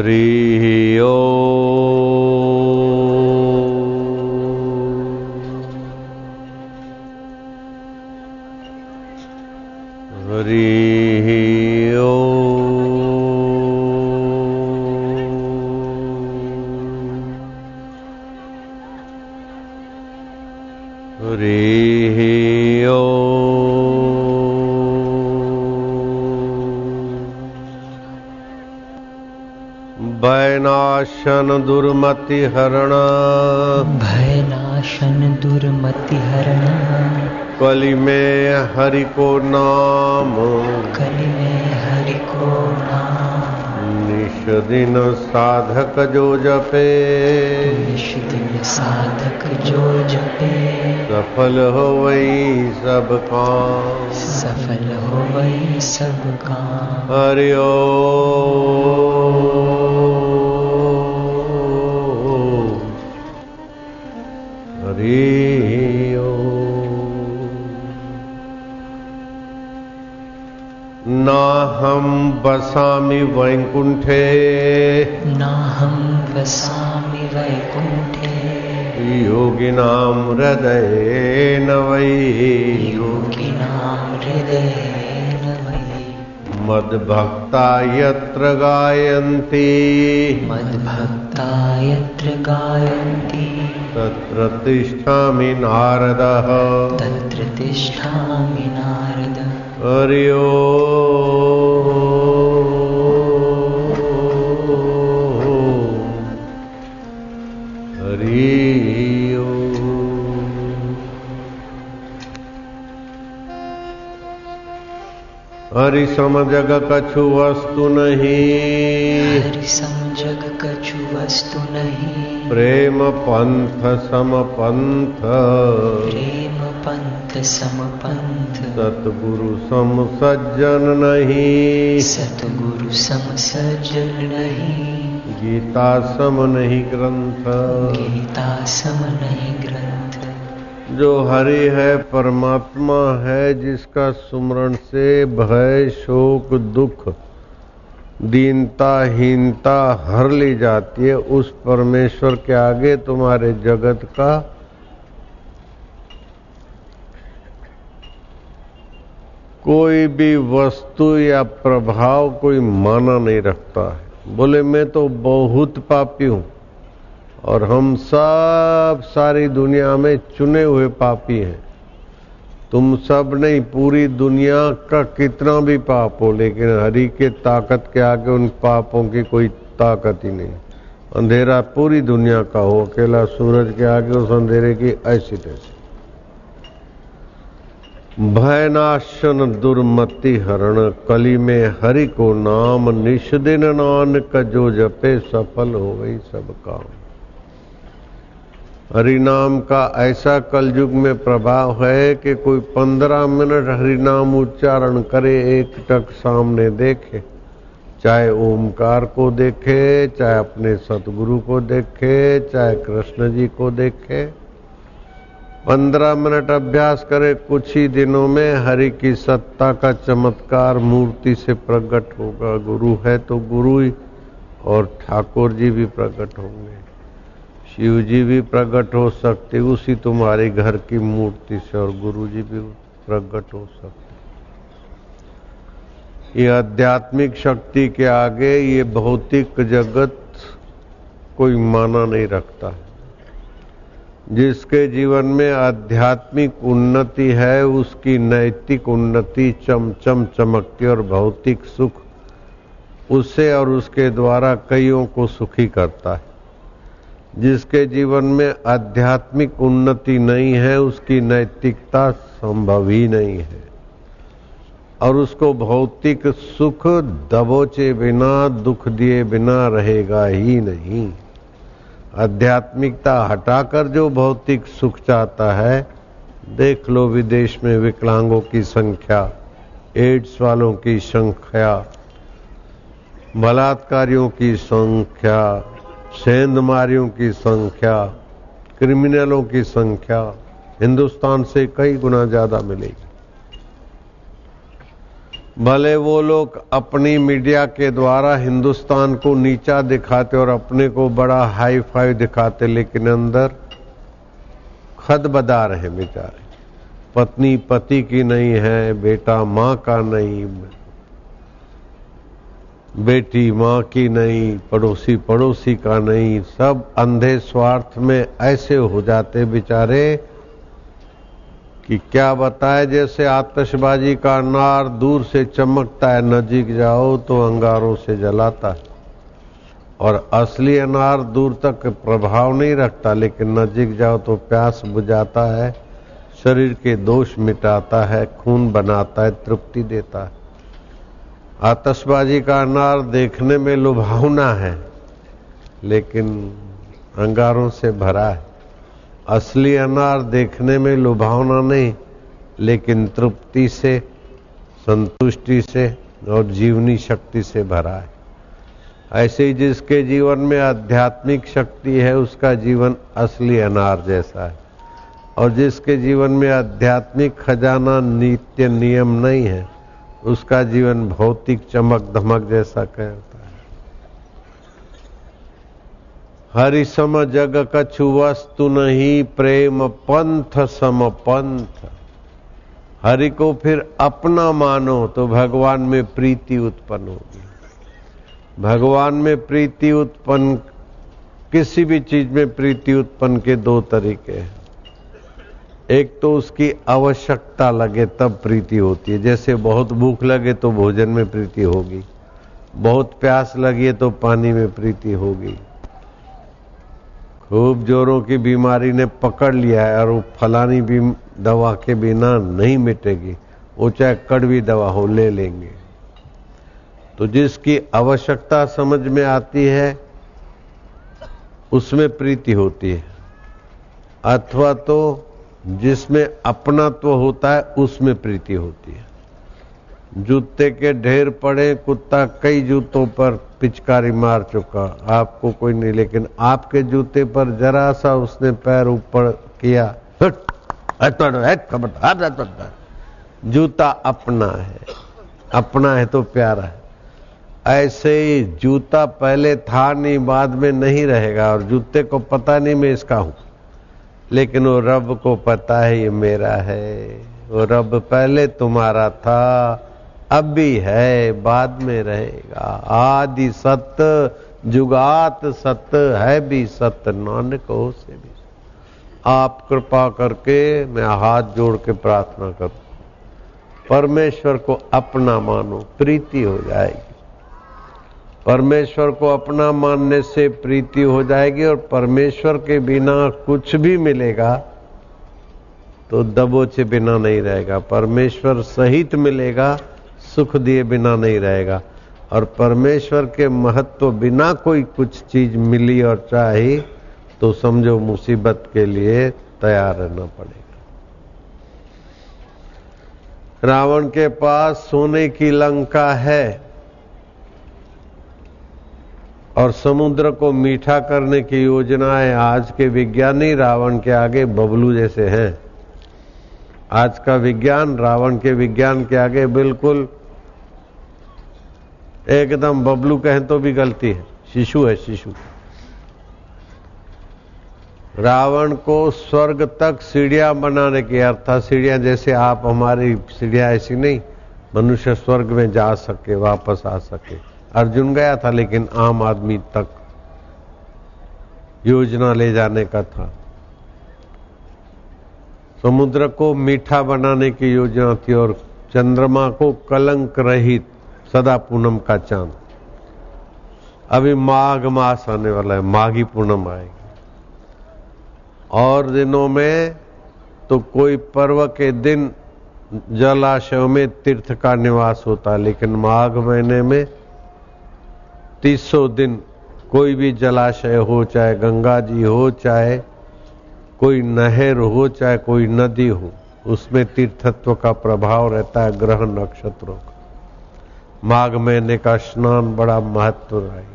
हरि ओ वैनाशन दुर्मति हरण। भयनाशन दुर्मति हरण। कलि में हरि को नाम। कलि में हरि को नाम। निश दिन साधक जो जपे। निश दिन साधक जो जपे। सफल हो वही सब काम। सफल हो वही सब काम। हरि ओ बसामि वैकुंठे नाहं वसामि वैकुण्ठे। योगिनां हृदयेन वै। योगिनां हृदयेन वै। मद्भक्ता यत्र गायन्ति। मद्भक्ता यत्र गायन्ति। तत्र तिष्ठामि नारदः। तत्र तिष्ठामि नारद। हरि ओ सम जग कछु वस्तु नहीं। हरि समझग कछु वस्तु नहीं। प्रेम पंथ सम पंथ प्रेम पंथ सम पंथ सतगुरु सम सज्जन नहीं। सतगुरु सम सज्जन नहीं। गीता सम नहीं ग्रंथ गीता सम नहीं ग्रंथ जो हरि है, परमात्मा है, जिसका सुमरण से भय, शोक, दुख दीनता हीनता हर ली जाती है, उस परमेश्वर के आगे तुम्हारे जगत का कोई भी वस्तु या प्रभाव कोई माना नहीं रखता है। बोले, मैं तो बहुत पापी हूँ। और हम सब सारी दुनिया में चुने हुए पापी हैं। तुम सब नहीं, पूरी दुनिया का कितना भी पाप हो, लेकिन हरि के ताकत के आगे उन पापों की कोई ताकत ही नहीं। अंधेरा पूरी दुनिया का हो, अकेला सूरज के आगे उस अंधेरे की ऐसी तैसी। भयनाशन, दुर्मति हरण, कली में हरि को नाम निष दिन नानक जो जपे, सफल हो गई सब काम। हरि नाम का ऐसा कलयुग में प्रभाव है कि कोई पंद्रह मिनट हरिनाम उच्चारण करे, एक टक सामने देखे। चाहे ओमकार को देखे, चाहे अपने सतगुरु को देखे, चाहे कृष्ण जी को देखे। पंद्रह मिनट अभ्यास करे, कुछ ही दिनों में हरि की सत्ता का चमत्कार मूर्ति से प्रकट होगा। गुरु है तो गुरु ही और ठाकुर जी भी प्रकट होंगे। शिव जी भी प्रकट हो सकते, उसी तुम्हारे घर की मूर्ति से और गुरु जी भी प्रकट हो सकते। ये आध्यात्मिक शक्ति के आगे ये भौतिक जगत कोई माना नहीं रखता जिसके जीवन में आध्यात्मिक उन्नति है, उसकी नैतिक उन्नति चमचम चमकती और भौतिक सुख उससे और उसके द्वारा कईयों को सुखी करता है। जिसके जीवन में आध्यात्मिक उन्नति नहीं है, उसकी नैतिकता संभव ही नहीं है। और उसको भौतिक सुख दबोचे बिना, दुख दिए बिना रहेगा ही नहीं। आध्यात्मिकता हटाकर जो भौतिक सुख चाहता है, देख लो विदेश में विकलांगों की संख्या, एड्स वालों की संख्या, बलात्कारियों की संख्या सेंधमारियों की संख्या, क्रिमिनलों की संख्या हिंदुस्तान से कई गुना ज़्यादा मिलेगी। भले वो लोग अपनी मीडिया के द्वारा हिंदुस्तान को नीचा दिखाते और अपने को बड़ा हाई फाई दिखाते, लेकिन अंदर खद बदा रहे बेचारे। पत्नी पति की नहीं है, बेटा माँ का नहीं बेटी माँ की नहीं, पड़ोसी पड़ोसी का नहीं, सब अंधे स्वार्थ में ऐसे हो जाते बेचारे कि क्या बताए, जैसे आतशबाजी का अनार दूर से चमकता है, नजीक जाओ तो अंगारों से जलाता है। और असली अनार दूर तक प्रभाव नहीं रखता, लेकिन नजीक जाओ तो प्यास बुझाता है, शरीर के दोष मिटाता है, खून बनाता है, तृप्ति देता है। आतशबाजी का अनार देखने में लुभावना है, लेकिन अंगारों से भरा है। असली अनार देखने में लुभावना नहीं, लेकिन तृप्ति से, संतुष्टि से और जीवनी शक्ति से भरा है। ऐसे ही जिसके जीवन में आध्यात्मिक शक्ति है, उसका जीवन असली अनार जैसा है। और जिसके जीवन में आध्यात्मिक खजाना नित्य नियम नहीं है उसका जीवन भौतिक चमक धमक जैसा कहता है। हरि सम जग कछु वस्तु नहीं, प्रेम पंथ सम पंथ। हरि को फिर अपना मानो तो भगवान में प्रीति उत्पन्न होगी। भगवान में प्रीति उत्पन्न, किसी भी चीज़ में प्रीति उत्पन्न के दो तरीके हैं। एक तो उसकी आवश्यकता लगे तब प्रीति होती है। जैसे बहुत भूख लगे तो भोजन में प्रीति होगी। बहुत प्यास लगी तो पानी में प्रीति होगी। खूब जोरों की बीमारी ने पकड़ लिया है और वो फलानी भी दवा के बिना नहीं मिटेगी। वो चाहे कड़वी दवा हो, ले लेंगे। तो जिसकी आवश्यकता समझ में आती है, उसमें प्रीति होती है। अथवा तो जिसमें अपनात्व होता है, उसमें प्रीति होती है। जूते के ढेर पड़े, कुत्ता कई जूतों पर पिचकारी मार चुका। आपको कोई नहीं, लेकिन आपके जूते पर जरा सा उसने पैर ऊपर किया। जूता अपना है। अपना है तो प्यारा है। ऐसे ही जूता पहले था नहीं, बाद में नहीं रहेगा, और जूते को पता नहीं मैं इसका हूँ। लेकिन वो रब को पता है ये मेरा है। वो रब पहले तुम्हारा था, अब भी है, बाद में रहेगा। आदि सत्य जुगात सत्य है भी सत्य नानक हो से भी आप कृपा करके मैं हाथ जोड़ के प्रार्थना करूँ परमेश्वर को अपना मानो, प्रीति हो जाएगी। परमेश्वर को अपना मानने से प्रीति हो जाएगी और परमेश्वर के बिना कुछ भी मिलेगा तो दबोचे बिना नहीं रहेगा। परमेश्वर सहित मिलेगा, सुख दिए बिना नहीं रहेगा। और परमेश्वर के महत्व बिना कोई कुछ चीज़ मिली और चाही तो समझो मुसीबत के लिए तैयार रहना पड़ेगा। रावण के पास सोने की लंका है। और समुद्र को मीठा करने की योजनाएँ आज के विज्ञानी रावण के आगे बबलू जैसे हैं। आज का विज्ञान रावण के विज्ञान के आगे बिल्कुल एकदम बबलू कहें तो भी गलती है। शिशु है, शिशु। रावण को स्वर्ग तक सीढ़ियाँ बनाने की अर्थात सीढ़ियाँ जैसे आप हमारी सीढ़ियाँ ऐसी नहीं, मनुष्य स्वर्ग में जा सके, वापस आ सके। अर्जुन गया था, लेकिन आम आदमी तक योजना ले जाने का था। समुद्र को मीठा बनाने की योजना थी और चंद्रमा को कलंक रहित सदा पूनम का चाँद। अभी माघ मास आने वाला है, माघी पूनम आएगी। और दिनों में तो कोई पर्व के दिन जलाशयों में तीर्थ का निवास होता है लेकिन माघ महीने में तीसों दिन कोई भी जलाशय हो, चाहे गंगा जी हो, चाहे कोई नहर हो, चाहे कोई नदी हो, उसमें तीर्थत्व का प्रभाव रहता है ग्रह नक्षत्रों का। माघ महीने का स्नान बड़ा महत्व है।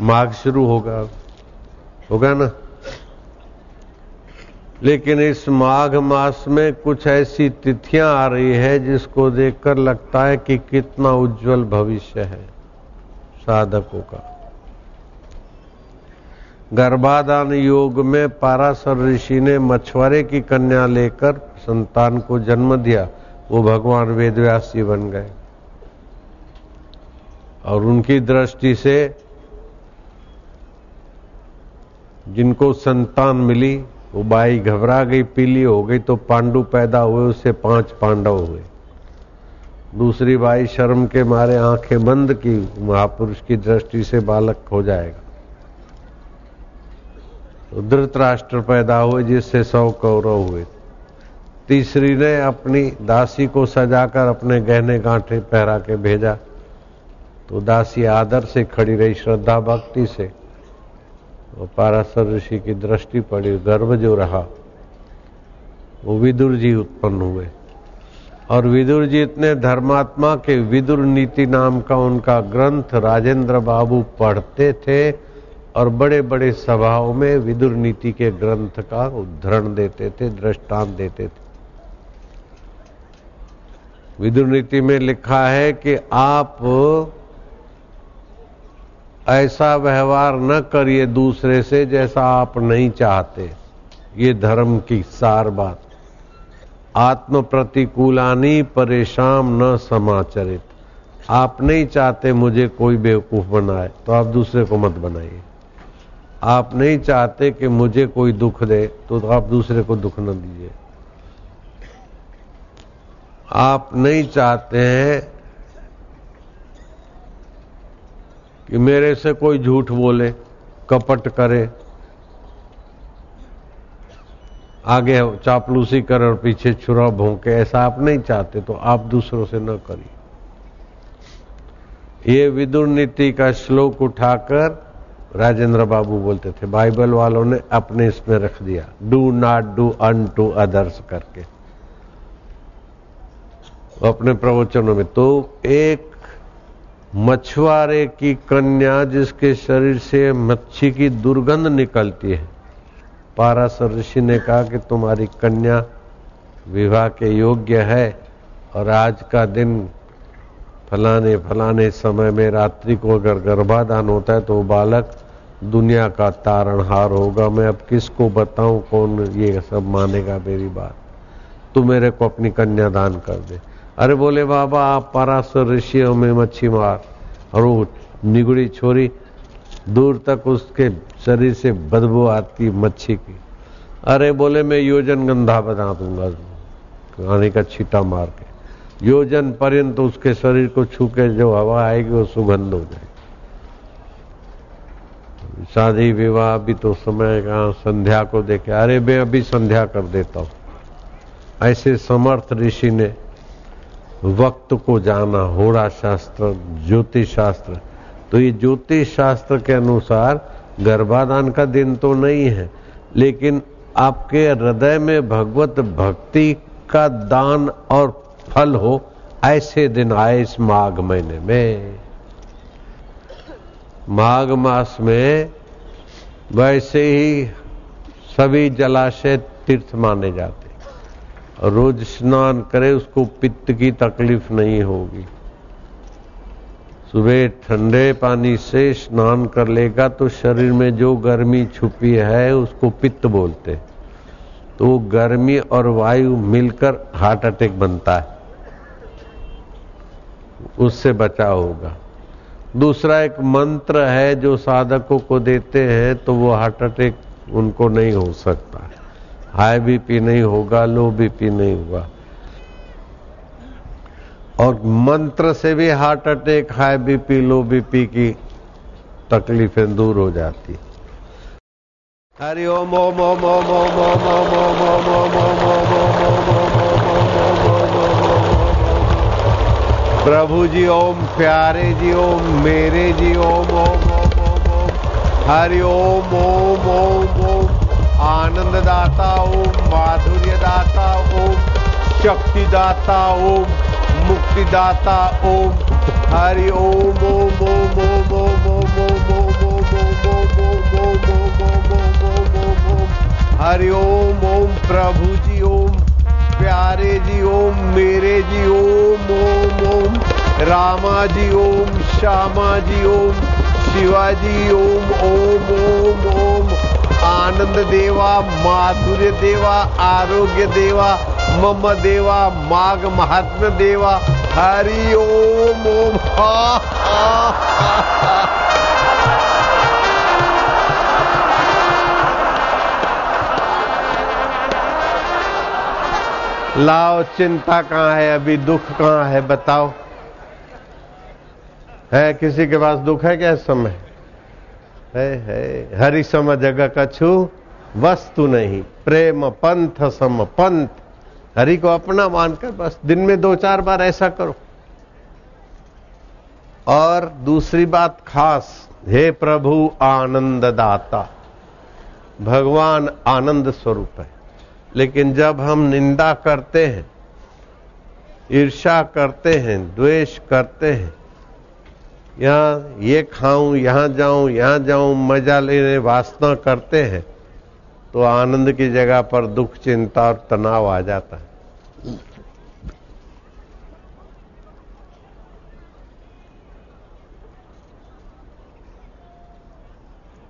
माघ शुरू होगा। होगा ना? लेकिन इस माघ मास में कुछ ऐसी तिथियाँ आ रही है जिसको देखकर लगता है कि कितना उज्जवल भविष्य है साधकों का। गर्भाधान योग में पारासर ऋषि ने मछुआरे की कन्या लेकर संतान को जन्म दिया। वो भगवान वेदव्यास जी बन गए। और उनकी दृष्टि से जिनको संतान मिली वो बाई घबरा गई, पीली हो गई तो पांडु पैदा हुए, उससे पाँच पांडव हुए। दूसरी बाई शर्म के मारे आँखें बंद की, महापुरुष की दृष्टि से बालक हो जाएगा। तो धृतराष्ट्र पैदा हुए, जिससे सौ कौरव हुए। तीसरी ने अपनी दासी को सजाकर अपने गहने गांठे पहरा के भेजा। तो दासी आदर से खड़ी रही, श्रद्धा भक्ति से। और पारासर ऋषि की दृष्टि पड़ी गर्भ जो रहा, वो विदुर जी उत्पन्न हुए। और विदुर जी इतने धर्मात्मा के विदुर नीति नाम का उनका ग्रंथ राजेंद्र बाबू पढ़ते थे और बड़े बड़े सभाओं में विदुर नीति के ग्रंथ का उद्धरण देते थे, दृष्टांत देते थे। विदुर नीति में लिखा है कि आप ऐसा व्यवहार न करिए दूसरे से जैसा आप नहीं चाहते। ये धर्म की सार बात। आत्म प्रतिकूलानी परेशान न समाचरित। आप नहीं चाहते मुझे कोई बेवकूफ़ बनाए तो आप दूसरे को मत बनाइए। आप नहीं चाहते कि मुझे कोई दुख दे तो तो आप दूसरे को दुख न दीजिए। आप नहीं चाहते हैं कि मेरे से कोई झूठ बोले, कपट करे। आगे चापलूसी करे और पीछे छुरा भोंके, ऐसा आप नहीं चाहते तो आप दूसरों से न करिए। ये विदुर नीति का श्लोक उठाकर राजेंद्र बाबू बोलते थे, बाइबल वालों ने अपने इसमें रख दिया do not do unto others करके। अपने प्रवचनों में तो एक मछुआरे की कन्या जिसके शरीर से मच्छी की दुर्गंध निकलती है। पारासर ऋषि ने कहा कि तुम्हारी कन्या विवाह के योग्य है और आज का दिन फलाने फलाने समय में रात्रि को अगर गर्भाधान होता है तो बालक दुनिया का तारणहार होगा। मैं अब किसको बताऊँ? कौन ये सब मानेगा मेरी बात? तू मेरे को अपनी कन्या दान कर दे। अरे बोले, बाबा, आप परासर ऋषियों में मच्छी मार और वो निगुड़ी छोरी, दूर तक उसके शरीर से बदबू आती मच्छी की। अरे बोले, मैं योजन गंधा बना दूँगा। आने का छीटा मार के। योजन पर्यंत उसके शरीर को छू के जो हवा आएगी, वो सुगंध हो जाएगी। शादी, विवाह भी तो समय का संध्या को देखे। अरे मैं अभी संध्या कर देता हूँ। ऐसे समर्थ ऋषि ने वक्त को जाना होरा शास्त्र, ज्योतिष शास्त्र। तो ये ज्योतिष शास्त्र के अनुसार गर्भाधान का दिन तो नहीं है, लेकिन आपके हृदय में भगवत भक्ति का दान और फल हो, ऐसे दिन आए इस माघ महीने में। माघ मास में वैसे ही सभी जलाशय तीर्थ माने जाते रोज स्नान करे, उसको पित्त की तकलीफ़ नहीं होगी। सुबह ठंडे पानी से स्नान कर लेगा तो शरीर में जो गर्मी छुपी है, उसको पित्त बोलते तो गर्मी और वायु मिलकर हार्ट अटैक बनता है। उससे बचाव होगा। दूसरा एक मंत्र है, जो साधकों को देते हैं तो वो हार्ट अटैक उनको नहीं हो सकता। हाई बीपी नहीं होगा लो बीपी नहीं होगा और मंत्र से भी heart attack high BP low BP की तकलीफें दूर हो जाती हरि ओम ओम ओम ओम ओम ओम ओम ओम ओम ओम ओम ओम ओम प्रभु जी ओम प्यारे जी ओम मेरे जी ओम ओम ओम ओम ओम हरि ओम ओम ओम ओम आनंददाता ओम माधुर्यदाता ओम शक्तिदाता ओम मुक्तिदाता ओम हरि ओम ओम ओम ओम ओम ओम ओम ओम हरि ओम ओम प्रभु जी ओम प्यारे जी ओम मेरे जी ओम ओम ओम रामा जी ओम श्यामा जी ओम शिवाजी ओम ओम ओम ओम आनंद देवा, माधुर्य देवा, आरोग्य देवा, मम देवा, माघ महात्म देवा, हरि ओम ओम हा। लाओ, चिंता कहाँ है अभी? दुख कहाँ है? बताओ। है, किसी के पास दुख है क्या इस समय? है है। हरि सम जग कछु वस्तु नहीं। प्रेम पंथ, सम पंथ। हरि को अपना मानकर बस, दिन में दो चार बार ऐसा करो। और दूसरी बात खास, हे प्रभु आनंद दाता भगवान आनंद स्वरूप है। लेकिन जब हम निंदा करते हैं ईर्षा करते हैं, द्वेष करते हैं यहाँ ये खाऊं, यहाँ जाऊँ यहाँ जाऊँ, मज़ा लेने वासना करते हैं तो आनंद की जगह पर दुख, चिंता और तनाव आ जाता है।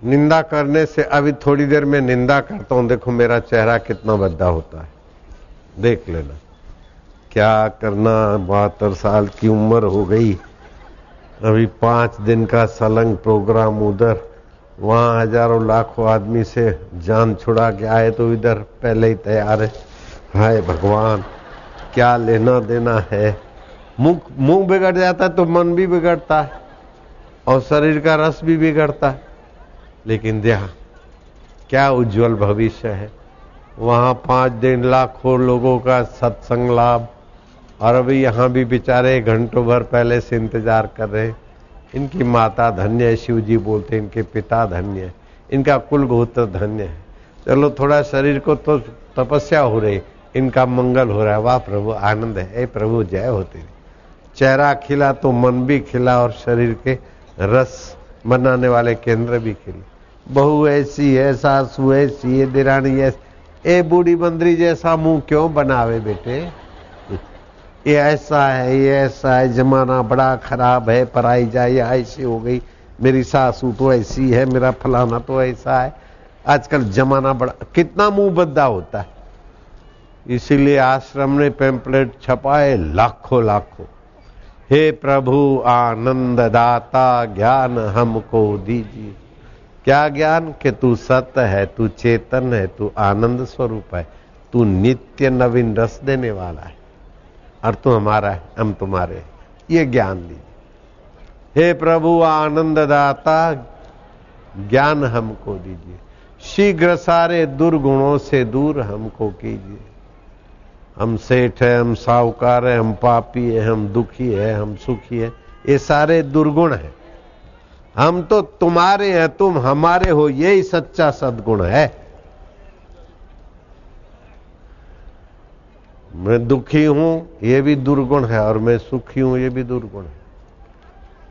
निंदा करने से अभी थोड़ी देर में निंदा करता हूँ, देखो मेरा चेहरा कितना बद्दा होता है। देख लेना, क्या करना, बहत्तर साल की उम्र हो गई अभी पाँच दिन का सलंग प्रोग्राम उधर। वहाँ हज़ारों लाखों आदमी से जान छुड़ा के आए तो इधर पहले ही तैयार है। हाय भगवान, क्या लेना देना है? मुँह मुँह बिगड़ जाता है तो मन भी बिगड़ता है और शरीर का रस भी बिगड़ता है। लेकिन देहा, क्या उज्जवल भविष्य है। वहाँ पाँच दिन लाखों लोगों का सत्संग लाभ और अभी यहाँ भी बेचारे घंटों भर पहले से इंतज़ार कर रहे इनकी माता धन्य है शिव जी बोलते इनके पिता धन्य है, इनका कुल गोत्र धन्य है। चलो, थोड़ा शरीर को तो तपस्या हो रही, इनका मंगल हो रहा है। वाह प्रभु, आनंद है। ए प्रभु, जय होते चेहरा खिला तो मन भी खिला और शरीर के रस बनाने वाले केंद्र भी खिले। बहू ऐसी, है सासू ऐसी, है दिरानी ऐसी। ए बूढ़ी बंदरी जैसा मुँह क्यों बनावे बेटे? ये ऐसा है, ये ऐसा है, जमाना बड़ा खराब है, पराई जाए ऐसी हो गई, मेरी सासू तो ऐसी है, मेरा फलाना तो ऐसा है। आजकल जमाना बड़ा, कितना मुँह बद्दा होता है। इसीलिए आश्रम ने पेम्पलेट छपाए लाखों लाखों। हे प्रभु, आनंद दाता, ज्ञान हमको दीजिए। क्या ज्ञान? कि तू सत्य है, तू चेतन है, तू आनंद स्वरूप है, तू नित्य नवीन रस देने वाला है। और तू हमारा है, हम तुम्हारे ये ज्ञान दीजिए। हे प्रभु आनंद दाता ज्ञान हमको दीजिए। शीघ्र सारे दुर्गुणों से दूर हमको कीजिए। हम सेठ है, हम साहूकार है, हम पापी है, हम दुखी है, हम सुखी है। ये सारे दुर्गुण है। हम तो तुम्हारे हैं, तुम हमारे हो, यही सच्चा सदगुण है। मैं दुखी हूँ, ये भी दुर्गुण है, और मैं सुखी हूँ, ये भी दुर्गुण है।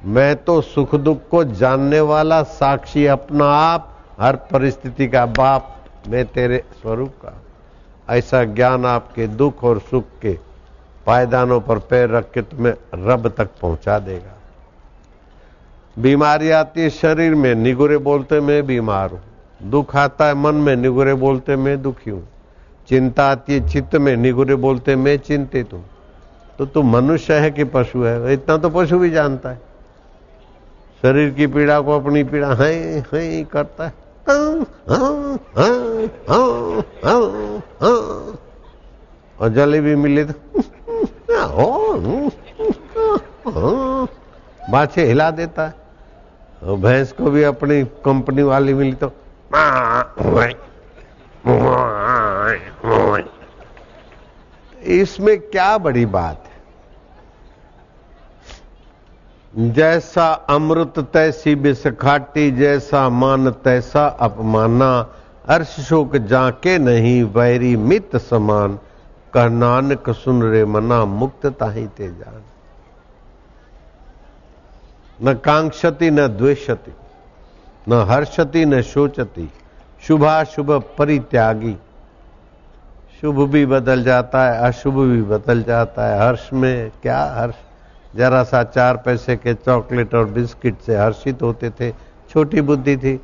मैं तो सुख दुख को जानने वाला साक्षी अपना आप, हर परिस्थिति का बाप मैं तेरे स्वरूप का। ऐसा ज्ञान आपके दुख और सुख के पायदानों पर पैर रख के तुम्हें रब तक पहुँचा देगा। बीमारी आती है शरीर में, निगुरे बोलते मैं बीमार हूँ। दुख आता है मन में, निगुरे बोलते मैं दुखी हूँ। चिंता आती है चित्त में निगुरे बोलते मैं चिंतित हूँ। तो तू मनुष्य है कि पशु है? इतना तो पशु भी जानता है। शरीर की पीड़ा को अपनी पीड़ा है, है करता है। और जलेबी मिली तो बाछे हिला देता है। और भैंस को भी अपनी कंपनी वाली मिली तो इसमें क्या बड़ी बात है? जैसा अमृत तैसी बिसखाटी, जैसा मान तैसा अपमाना, अर्श शोक जाके नहीं, वैरी मित समान, कह नानक सुन रे मना, मुक्त ताही ते जान। न कांक्षति, न द्वेषति, न हर्षति, न शोचति, शुभाशुभ परित्यागी। शुभ भी बदल जाता है, अशुभ भी बदल जाता है। हर्ष में क्या हर्ष? जरा सा चार पैसे के चॉकलेट और बिस्किट से हर्षित होते थे। छोटी बुद्धि थी।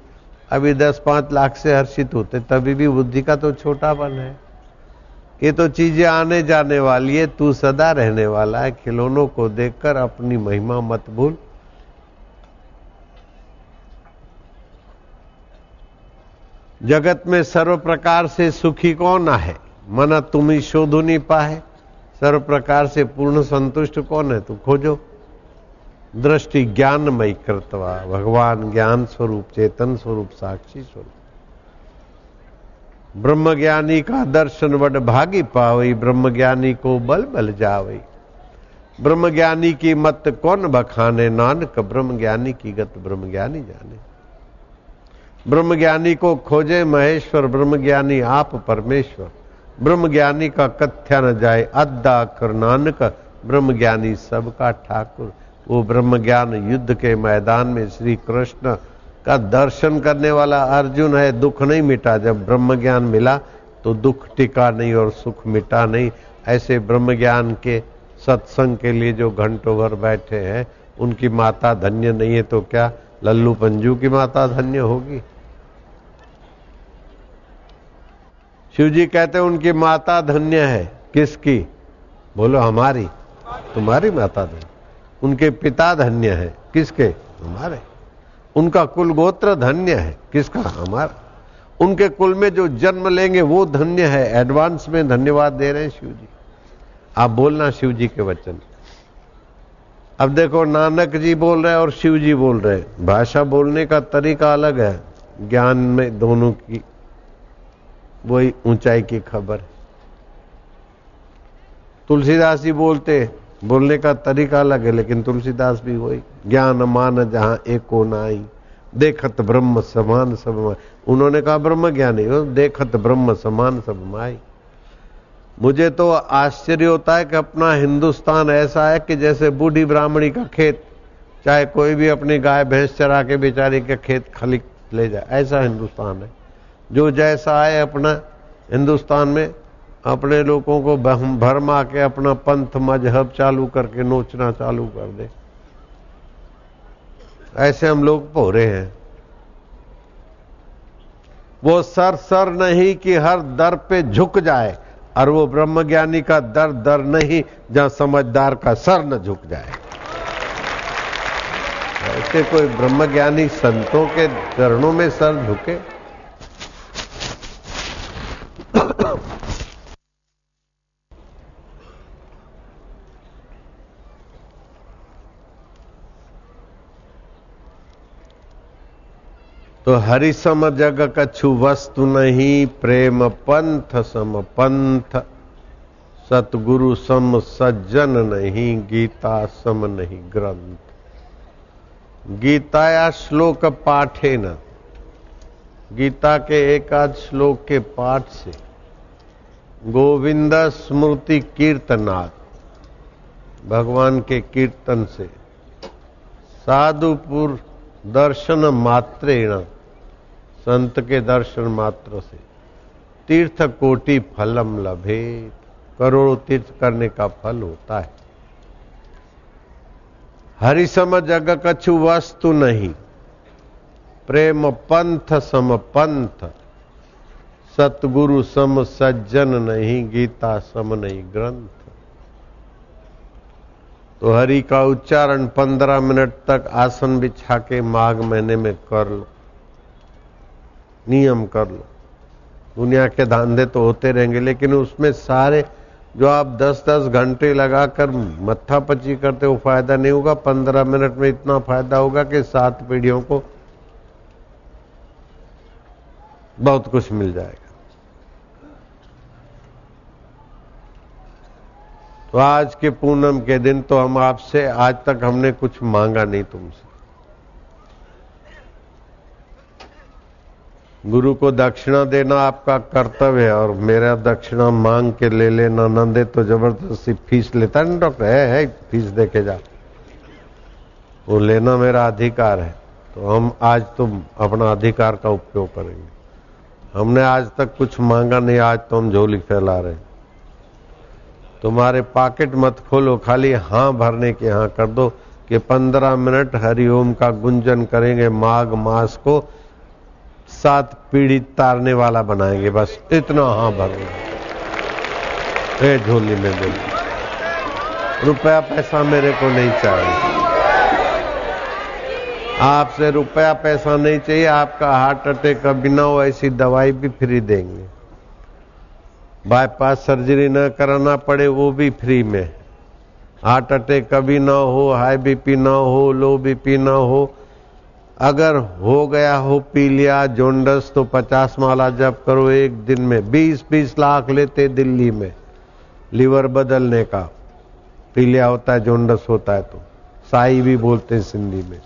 अभी दस पाँच लाख से हर्षित होते, तभी भी बुद्धि का तो छोटापन है। ये तो चीज़ें आने जाने वाली है, तू सदा रहने वाला है। खिलौनों को देखकर अपनी महिमा मत भूल। जगत में सर्व प्रकार से सुखी कौन है? मना तुम ही शोधु नहीं पाए। सर्व प्रकार से पूर्ण संतुष्ट कौन है? तू खोजो। दृष्टि ज्ञानमय कृतवा, भगवान ज्ञान स्वरूप, चेतन स्वरूप, साक्षी स्वरूप। ब्रह्म ज्ञानी का दर्शन वड भागी पावई ब्रह्म ज्ञानी को बल बल जावई। ब्रह्म ज्ञानी की मत कौन बखाने? नानक ब्रह्म ज्ञानी की गत ब्रह्म ज्ञानी जाने। ब्रह्म ज्ञानी को खोजे महेश्वर ब्रह्म ज्ञानी आप परमेश्वर। ब्रह्म ज्ञानी का कथ्या न जाए, अद्दा कर नानक ब्रह्म ज्ञानी सबका ठाकुर। वो ब्रह्म ज्ञान युद्ध के मैदान में श्री कृष्ण का दर्शन करने वाला अर्जुन है, दुख नहीं मिटा। जब ब्रह्म ज्ञान मिला तो दुख टिका नहीं और सुख मिटा नहीं। ऐसे ब्रह्म ज्ञान के सत्संग के लिए जो घंटों भर बैठे हैं, उनकी माता धन्य नहीं है तो क्या लल्लू पंजू की माता धन्य होगी? शिव जी कहते हैं, उनकी माता धन्य है। किसकी? बोलो, हमारी। तुम्हारी माता धन्य। उनके पिता धन्य है। किसके? हमारे। उनका कुल गोत्र धन्य है। किसका? हमारा। उनके कुल में जो जन्म लेंगे, वो धन्य है। एडवांस में धन्यवाद दे रहे हैं शिव जी आप बोलना शिव जी के वचन। अब देखो, नानक जी बोल रहे हैं और शिव जी बोल रहे हैं। भाषा बोलने का तरीका अलग है। ज्ञान में दोनों की वही ऊंचाई की खबर तुलसीदास जी बोलते, बोलने का तरीका अलग है, लेकिन तुलसीदास भी वही, ज्ञान मान जहाँ एको नाई देखत ब्रह्म समान सब उन्होंने कहा, ब्रह्म ज्ञानी देखत ब्रह्म समान सब माई। मुझे तो आश्चर्य होता है कि अपना हिंदुस्तान ऐसा है कि जैसे बूढ़ी ब्राह्मणी का खेत, चाहे कोई भी अपनी गाय भैंस चरा के बेचारी के खेत खली ले जाए, ऐसा हिंदुस्तान है। जो जैसा है अपना हिंदुस्तान में, अपने लोगों को भरमा के अपना पंथ, मज़हब चालू करके नोचना चालू कर दे। ऐसे हम लोग पोरे हैं। वो सर सर नहीं कि हर दर पे झुक जाए, और वो ब्रह्मज्ञानी का दर दर नहीं, जहाँ समझदार का सर न झुक जाए। ऐसे कोई ब्रह्मज्ञानी संतों के चरणों में सर झुके? तो हरि सम जग कछु वस्तु नहीं, प्रेम पंथ सम पंथ। सतगुरु सम सज्जन नहीं, गीता सम नहीं ग्रंथ। गीताया श्लोक पाठे न। गीता के एकाध श्लोक के पाठ से गोविंद स्मृति कीर्तनाथ भगवान के कीर्तन से। साधुपुर दर्शन मात्रेण, संत के दर्शन मात्र से। तीर्थ कोटि फलम लभे, करोड़ों तीर्थ करने का फल होता है। हरि सम जग कछु वस्तु नहीं, प्रेम पंथ सम पंथ सतगुरु सम सज्जन नहीं, गीता सम नहीं ग्रंथ। तो हरि का उच्चारण पंद्रह मिनट तक आसन बिछा के माघ महीने में कर लो। नियम कर लो। दुनिया के धांधे तो होते रहेंगे, लेकिन उसमें सारे जो आप 10-10 घंटे लगाकर मत्था पची करते हो, फ़ायदा नहीं होगा। 15 मिनट में इतना फ़ायदा होगा कि सात पीढ़ियों को बहुत कुछ मिल जाएगा। आज के पूनम के दिन तो हम आपसे आज तक हमने कुछ मांगा नहीं तुमसे। गुरु को दक्षिणा देना आपका कर्तव्य है और मेरा दक्षिणा मांग के ले लेना न दे तो ज़बरदस्ती फ़ीस लेता है ना डॉक्टर? है, है फ़ीस दे के जा। वो लेना मेरा अधिकार है। तो हम आज तुम अपना अधिकार का उपयोग करेंगे। हमने आज तक कुछ मांगा नहीं आज तो हम झोली फैला रहे तुम्हारे पॉकेट मत खोलो, खाली हाँ भरने के हाँ कर दो कि पंद्रह मिनट हरिओम का गुंजन करेंगे माघ मास को, सात पीढ़ी तारने वाला बनाएँगे, बस इतना हाँ भरना। ए झोली में बोल। रुपया पैसा मेरे को नहीं चाहिए। आपसे रुपया पैसा नहीं चाहिए, आपका हार्ट अटैक का बिना हो ऐसी दवाई भी फ्री देंगे। बाईपास सर्जरी न कराना पड़े, वो भी फ्री में। हार्ट अटैक कभी ना हो हाई बीपी ना हो लो बीपी ना हो। अगर हो गया हो पी लिया जोंडस तो पचास माला जब करो एक दिन में। बीस बीस लाख लेते दिल्ली में लीवर बदलने का। पी लिया होता है जोंडस होता है तो। साई भी बोलते हैं सिंधी में।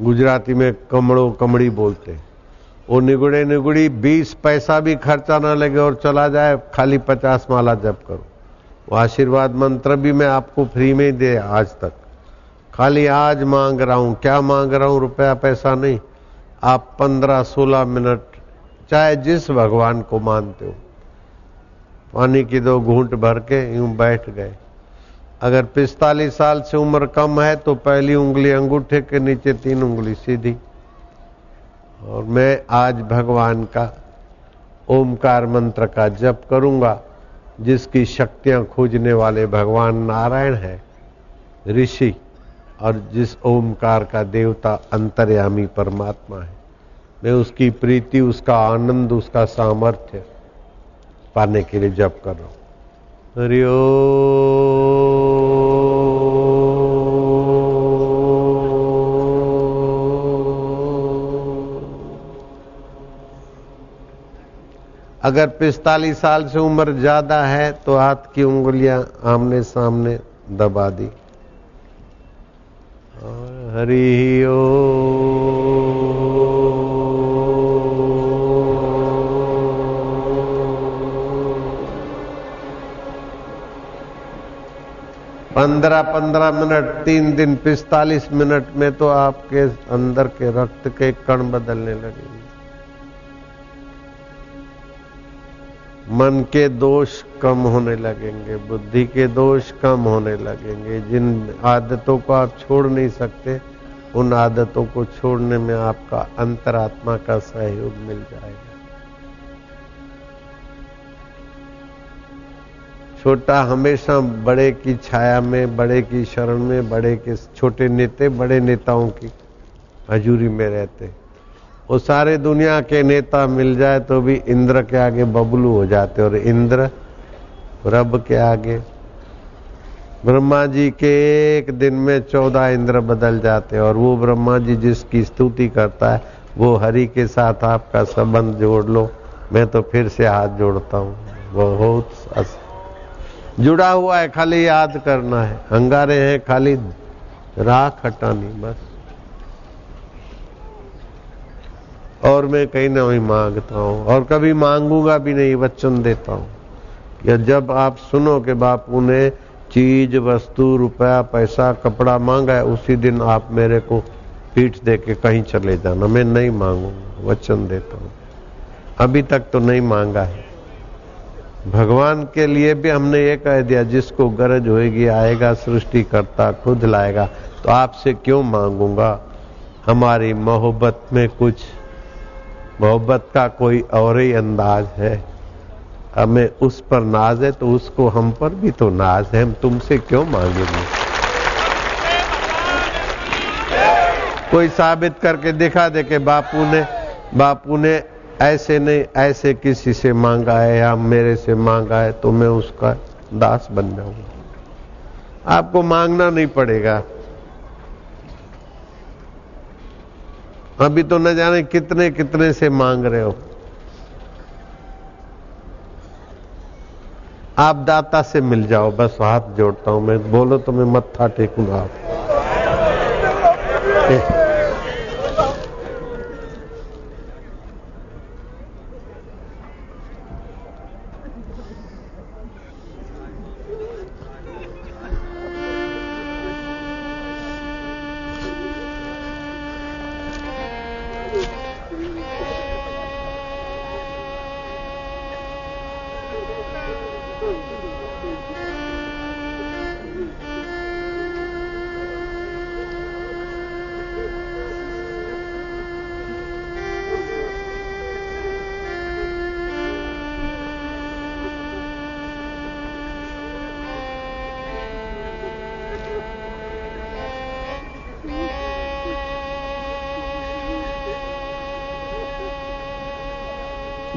गुजराती में कमड़ो कमड़ी बोलते हैं। वो निगुड़े निगुड़ी बीस पैसा भी खर्चा ना लगे और चला जाए, खाली पचास माला जप करो। वो आशीर्वाद मंत्र भी मैं आपको फ्री में दे आज तक। खाली आज मांग रहा हूँ। क्या मांग रहा हूँ? रुपया पैसा नहीं। आप पंद्रह सोलह मिनट, चाहे जिस भगवान को मानते हो। पानी की दो घूंट भर के यूँ बैठ गए। अगर पिस्तालीस साल से उम्र कम है तो पहली उंगली अंगूठे के नीचे, तीन उंगली सीधी। और मैं आज भगवान का ओमकार मंत्र का जप करूँगा, जिसकी शक्तियाँ खोजने वाले भगवान नारायण है, ऋषि, और जिस ओमकार का देवता अंतर्यामी परमात्मा है। मैं उसकी प्रीति, उसका आनंद, उसका सामर्थ्य पाने के लिए जप कर रहा हूँ। हरिओ अगर पिस्तालीस साल से उम्र ज़्यादा है तो हाथ की उंगलियाँ आमने सामने दबा दी। हरि ओ। पंद्रह पंद्रह मिनट, तीन दिन पिस्तालीस मिनट में तो आपके अंदर के रक्त के कण बदलने लगेंगे। मन के दोष कम होने लगेंगे, बुद्धि के दोष कम होने लगेंगे। जिन आदतों को आप छोड़ नहीं सकते, उन आदतों को छोड़ने में आपका अंतरात्मा का सहयोग मिल जाएगा। छोटा हमेशा बड़े की छाया में, बड़े की शरण में, बड़े के छोटे नेते, बड़े नेताओं की हजूरी में रहते वो सारे दुनिया के नेता मिल जाए तो भी इंद्र के आगे बबलू हो जाते और इंद्र रब के आगे। ब्रह्मा जी के एक दिन में चौदह इंद्र बदल जाते और वो ब्रह्मा जी जिसकी स्तुति करता है, वो हरि के साथ आपका संबंध जोड़ लो। मैं तो फिर से हाथ जोड़ता हूँ। बहुत जुड़ा हुआ है, खाली याद करना है। अंगारे हैं, खाली राख हटानी, बस। और मैं कहीं ना वहीं माँगता हूँ। और कभी मांगूँगा भी नहीं वचन देता हूँ या जब आप सुनो कि बापू ने चीज़, वस्तु, रुपया, पैसा, कपड़ा मांगा है, उसी दिन आप मेरे को पीठ दे के कहीं चले जाना। मैं नहीं मांगूँगा वचन देता हूँ। अभी तक तो नहीं मांगा है। भगवान के लिए भी हमने ये कह दिया, जिसको गरज होएगी आएगा सृष्टि करता खुद लाएगा। तो आपसे क्यों मांगूँगा? हमारी मोहब्बत में कुछ मोहब्बत का कोई और ही अंदाज है। हमें उस पर नाज है तो उसको हम पर भी तो नाज है। हम तुमसे क्यों मांगेंगे? कोई साबित करके दिखा दे के बापू ने बापू ने ऐसे नहीं, ऐसे किसी से मांगा है या मेरे से मांगा है तो मैं उसका दास बन जाऊँगा। आपको मांगना नहीं पड़ेगा। अभी तो न जाने कितने कितने से मांग रहे हो। आप दाता से मिल जाओ, बस हाथ जोड़ता हूँ मैं। बोलो तो मैं मत्था टेकूँगा आप।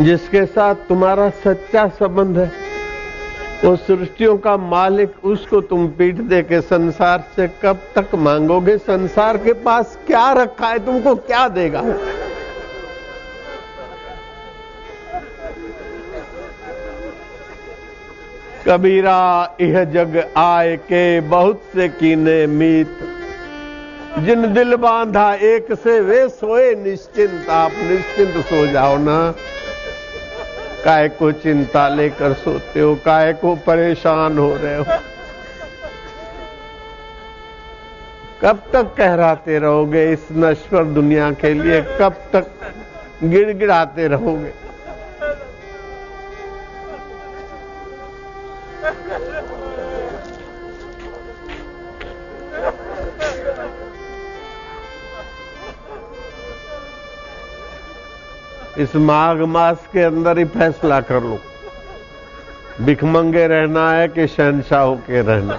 जिसके साथ तुम्हारा सच्चा संबंध है। वो सृष्टियों का मालिक उसको तुम पीठ दे के संसार से कब तक मांगोगे? संसार के पास क्या रखा है? तुमको क्या देगा? कबीरा, यह जग आए के बहुत से कीने मीत। जिन दिल बांधा, एक से वे सोए, निश्चिंत, आप निश्चिंत सो जाओ ना। काय को चिंता लेकर सोते हो, काय को परेशान हो रहे हो? कब तक कहराते रहोगे इस नश्वर दुनिया के लिए? कब तक गिड़गिड़ाते रहोगे? इस माघ मास के अंदर ही फैसला कर लो। भिखमंगे रहना है कि शहनशाह के रहना?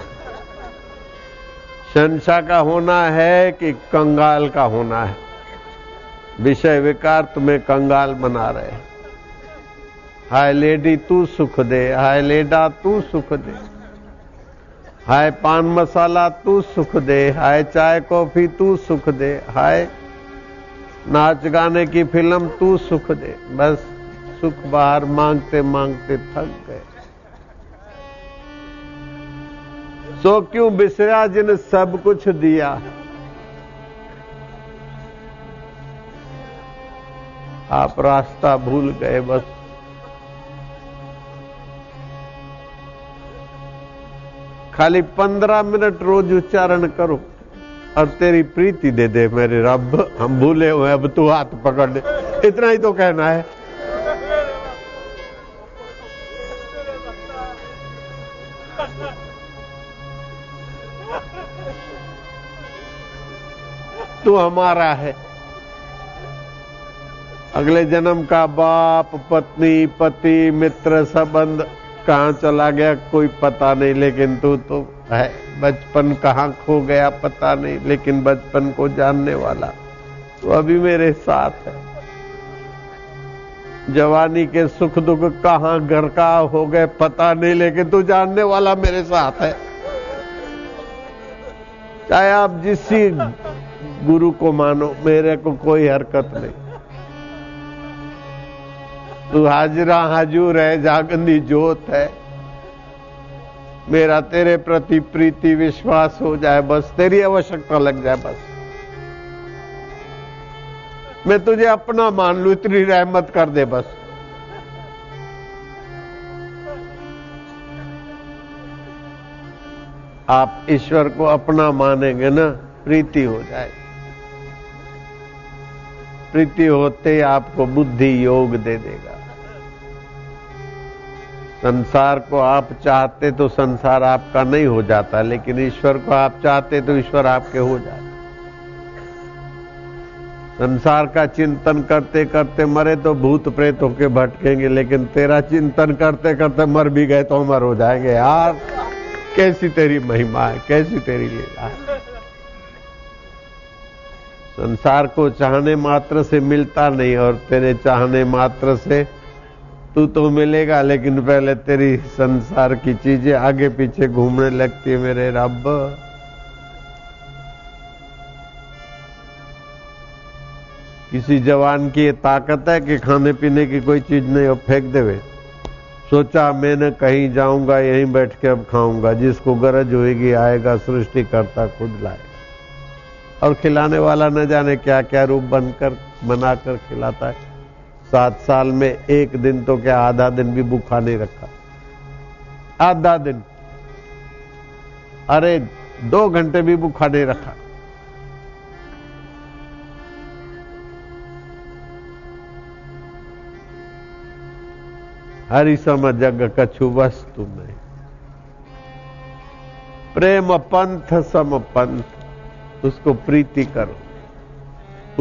शहनशाह का होना है कि कंगाल का होना है? विषय विकार तुम्हें कंगाल बना रहे हाय लेडी तू सुख दे, हाय लेडा तू सुख दे। हाय पान मसाला तू सुख दे, हाय चाय कॉफ़ी तू सुख दे, हाय नाच गाने की फ़िल्म तू सुख दे। बस सुख बाहर मांगते मांगते थक गए। सो क्यों बिसरा जिन सब कुछ दिया? आप रास्ता भूल गए बस। खाली पंद्रह मिनट रोज उच्चारण करो। और तेरी प्रीति दे दे मेरे रब, हम भूले हुए अब तू हाथ पकड़ ले। इतना ही तो कहना है। तू हमारा है। अगले जन्म का बाप, पत्नी, पति, मित्र, संबंध, कहाँ चला गया, कोई पता नहीं, लेकिन तू तो है। बचपन कहाँ खो गया पता नहीं, लेकिन बचपन को जानने वाला तो अभी मेरे साथ है। जवानी के सुख दुख कहाँ घर का हो गए पता नहीं, लेकिन तू जानने वाला मेरे साथ है। चाहे आप जिस गुरु को मानो, मेरे को कोई हरकत नहीं। तू हाजरा हाजूर है जागंदी जोत है। मेरा तेरे प्रति प्रीति विश्वास हो जाए, बस तेरी आवश्यकता लग जाए, बस। मैं तुझे अपना मान लू, इतनी रहमत कर दे, बस। आप ईश्वर को अपना मानेंगे ना, प्रीति हो जाए। प्रीति होते आपको बुद्धि योग दे देगा। संसार को आप चाहते तो संसार आपका नहीं हो जाता, लेकिन ईश्वर को आप चाहते तो ईश्वर आपके हो जाते। संसार का चिंतन करते करते मरे तो भूत प्रेत होके भटकेंगे, लेकिन तेरा चिंतन करते करते मर भी गए तो अमर हो जाएँगे। यार, कैसी तेरी महिमा है, कैसी तेरी लीला है। संसार को चाहने मात्र से मिलता नहीं, और तेरे चाहने मात्र से तू तो मिलेगा, लेकिन पहले तेरी संसार की चीज़ें आगे पीछे घूमने लगती है मेरे रब। किसी जवान की ये ताकत है कि खाने पीने की कोई चीज़ नहीं हो फेंक देवे। सोचा, मैंने कहीं जाऊँगा, यहीं बैठ के अब खाऊँगा। जिसको गरज होगी आएगा सृष्टि करता खुद लाए। और खिलाने वाला न जाने क्या क्या रूप बनकर, बनाकर खिलाता है। सात साल में एक दिन तो क्या आधा दिन भी भूखा नहीं रखा? आधा दिन। अरे, दो घंटे भी भूखा नहीं रखा। हरि सम जग कछु वस्तु नहीं। प्रेम पंथ सम पंथ, उसको प्रीति करो।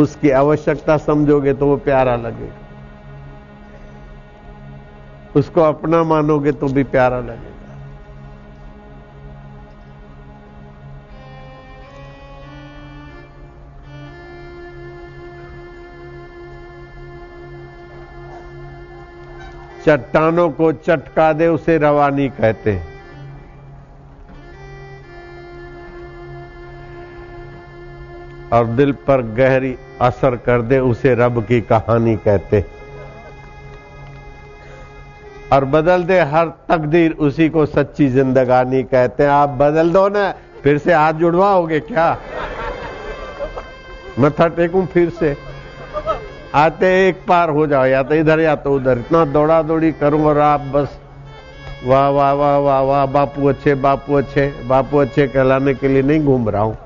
उसकी आवश्यकता समझोगे तो वो प्यारा लगेगा। उसको अपना मानोगे तो भी प्यारा लगेगा। चट्टानों को चटका दे, उसे रवानी कहते हैं। और दिल पर गहरी असर कर दे, उसे रब की कहानी कहते और बदल दे हर तकदीर, उसी को सच्ची जिंदगानी कहते हैं। आप बदल दो ना, फिर से हाथ जुड़वाओगे क्या? मथा टेकूं फिर से। आते एक पार हो जाओ, या तो इधर या तो उधर। इतना दौड़ा दौड़ी करूँ और आप बस वाह वाह वाह वाह वाह, बापू अच्छे बापू अच्छे बापू अच्छे, कहलाने के लिए नहीं घूम रहा हूँ।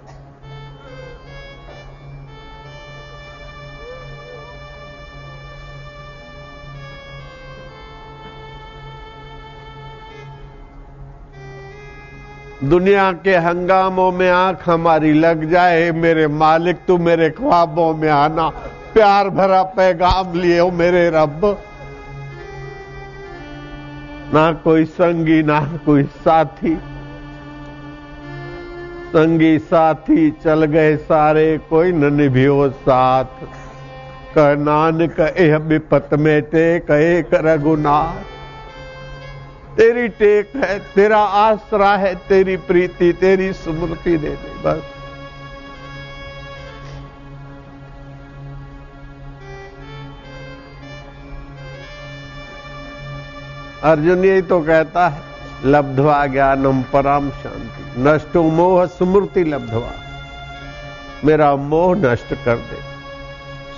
दुनिया के हंगामों में आँख हमारी लग जाए, मेरे मालिक तू मेरे ख्वाबों में आना, प्यार भरा पैगाम लिए हो मेरे रब। ना कोई संगी, ना कोई साथी। संगी, साथी चल गए सारे, कोई न निभियो साथ। क नानक, एह विपत में टेक, एक रघुनाथ। तेरी टेक है, तेरा आसरा है, तेरी प्रीति, तेरी स्मृति दे दे, बस। अर्जुन यही तो कहता है, लब्धवा ज्ञानम पराम शांति। नष्टो मोह स्मृति लब्धवा। मेरा मोह नष्ट कर दे।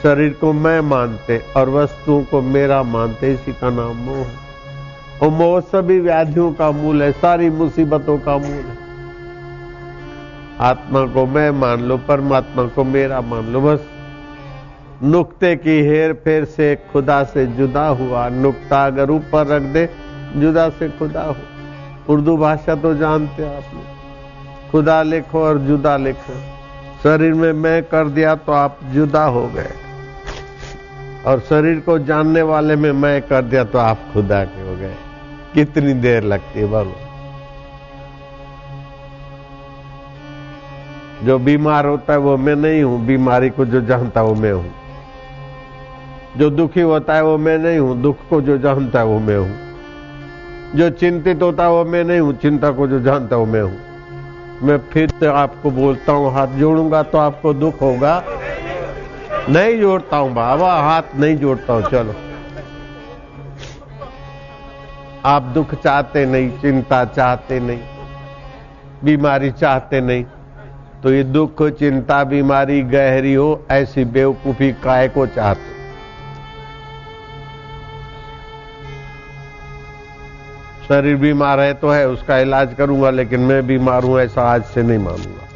शरीर को मैं मानते और वस्तुओं को मेरा मानते, इसी का नाम मोह। है और मोह सभी व्याधियों का मूल है, सारी मुसीबतों का मूल है। आत्मा को मैं मान लो, परमात्मा को मेरा मान लो, बस नुक्ते की हेर फेर से खुदा से जुदा हुआ। नुक्ता अगर ऊपर रख दे, जुदा से खुदा हो। उर्दू भाषा तो जानते आप लोग। खुदा लिखो और जुदा लिखो। शरीर में मैं कर दिया तो आप जुदा हो गए। और शरीर को जानने वाले में मैं कर दिया तो आप खुदा के हो गए। कितनी देर लगती है बोलो जो बीमार होता है वो मैं नहीं हूँ, बीमारी को जो जानता वो मैं हूँ। जो दुखी होता है वो मैं नहीं हूँ, दुख को जो जानता है वो मैं हूँ। जो चिंतित होता है वो मैं नहीं हूँ, चिंता को जो जानता वो मैं हूँ। मैं फिर से आपको बोलता हूँ, हाथ जोड़ूँगा तो आपको दुख होगा। नहीं जोड़ता हूँ, बाबा, हाथ नहीं जोड़ता हूँ, चलो। आप दुख चाहते नहीं, चिंता चाहते नहीं, बीमारी चाहते नहीं तो ये दुख, चिंता, बीमारी, गहरी हो, ऐसी बेवकूफ़ी काय को चाहते? शरीर बीमार है तो है, उसका इलाज करूँगा, लेकिन मैं बीमार हूँ, ऐसा आज से नहीं मानूँगा।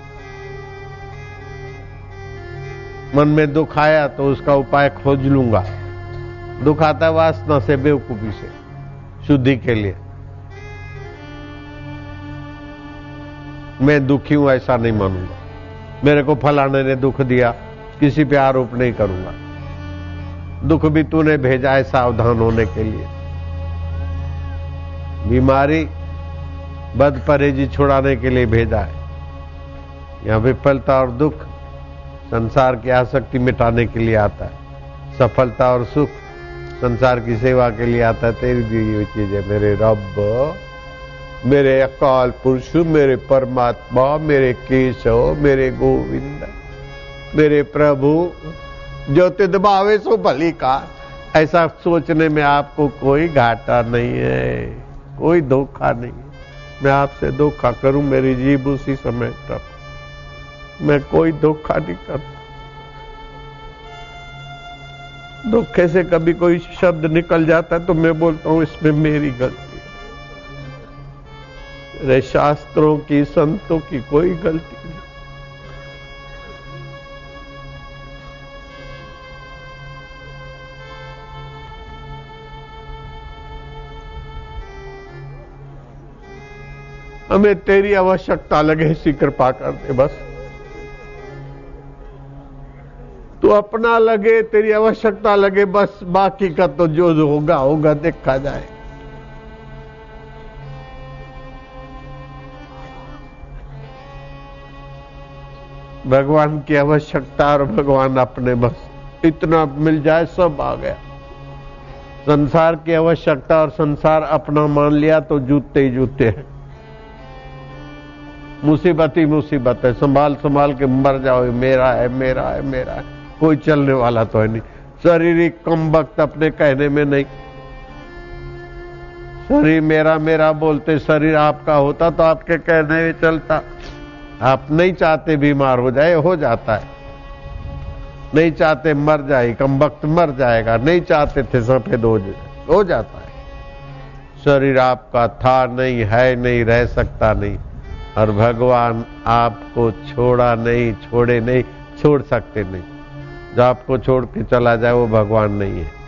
मन में दुख आया तो उसका उपाय खोज लूँगा। दुख आता है वासना से, बेवकूफ़ी से। शुद्धि के लिए। मैं दुखी हूँ, ऐसा नहीं मानूँगा। मेरे को फलाने ने दुख दिया, किसी पे आरोप नहीं करूँगा। दुख भी तूने भेजा है सावधान होने के लिए। बीमारी बद परहेजी छुड़ाने के लिए भेजा है। यहाँ विफलता और दुख संसार की आसक्ति मिटाने के लिए आता है। सफलता और सुख संसार की सेवा के लिए आता है, तेरी दी हुई चीज़ है मेरे रब, मेरे अकाल पुरुष, मेरे परमात्मा, मेरे केशव, मेरे गोविंद, मेरे प्रभु, जो तिदभावे सो भली का ऐसा सोचने में आपको कोई घाटा नहीं है, कोई धोखा नहीं है। मैं आपसे धोखा करूँ, मेरी जीव उसी समय तक। मैं कोई धोखा नहीं करता। दुख से कभी कोई शब्द निकल जाता है तो मैं बोलता हूँ, इसमें मेरी गलती अरे शास्त्रों की, संतों की कोई गलती नहीं। हमें तेरी आवश्यकता लगे ऐसी कृपा कर दे, बस। तो अपना लगे, तेरी आवश्यकता लगे, बस बाकी का तो जो जो होगा होगा, देखा जाए। भगवान की आवश्यकता और भगवान अपने बस, इतना मिल जाए, सब आ गया। संसार की आवश्यकता और संसार अपना मान लिया तो जूते ही जूते हैं। मुसीबत ही मुसीबत है संभाल संभाल के मर जाओ मेरा है मेरा है मेरा है। कोई चलने वाला तो है नहीं। शारीरिक कम वक्त अपने कहने में नहीं। शरीर मेरा मेरा बोलते शरीर आपका होता तो आपके कहने में चलता। आप नहीं चाहते बीमार हो जाए, हो जाता है। नहीं चाहते मर जाए, कम वक्त मर जाएगा। नहीं चाहते थे सफ़ेद हो जाए, हो जाता है। शरीर आपका था नहीं, है नहीं, रह सकता नहीं। और भगवान आपको छोड़ा नहीं, छोड़े नहीं, छोड़ सकते नहीं। जो आपको छोड़ के चला जाए, वो भगवान नहीं है।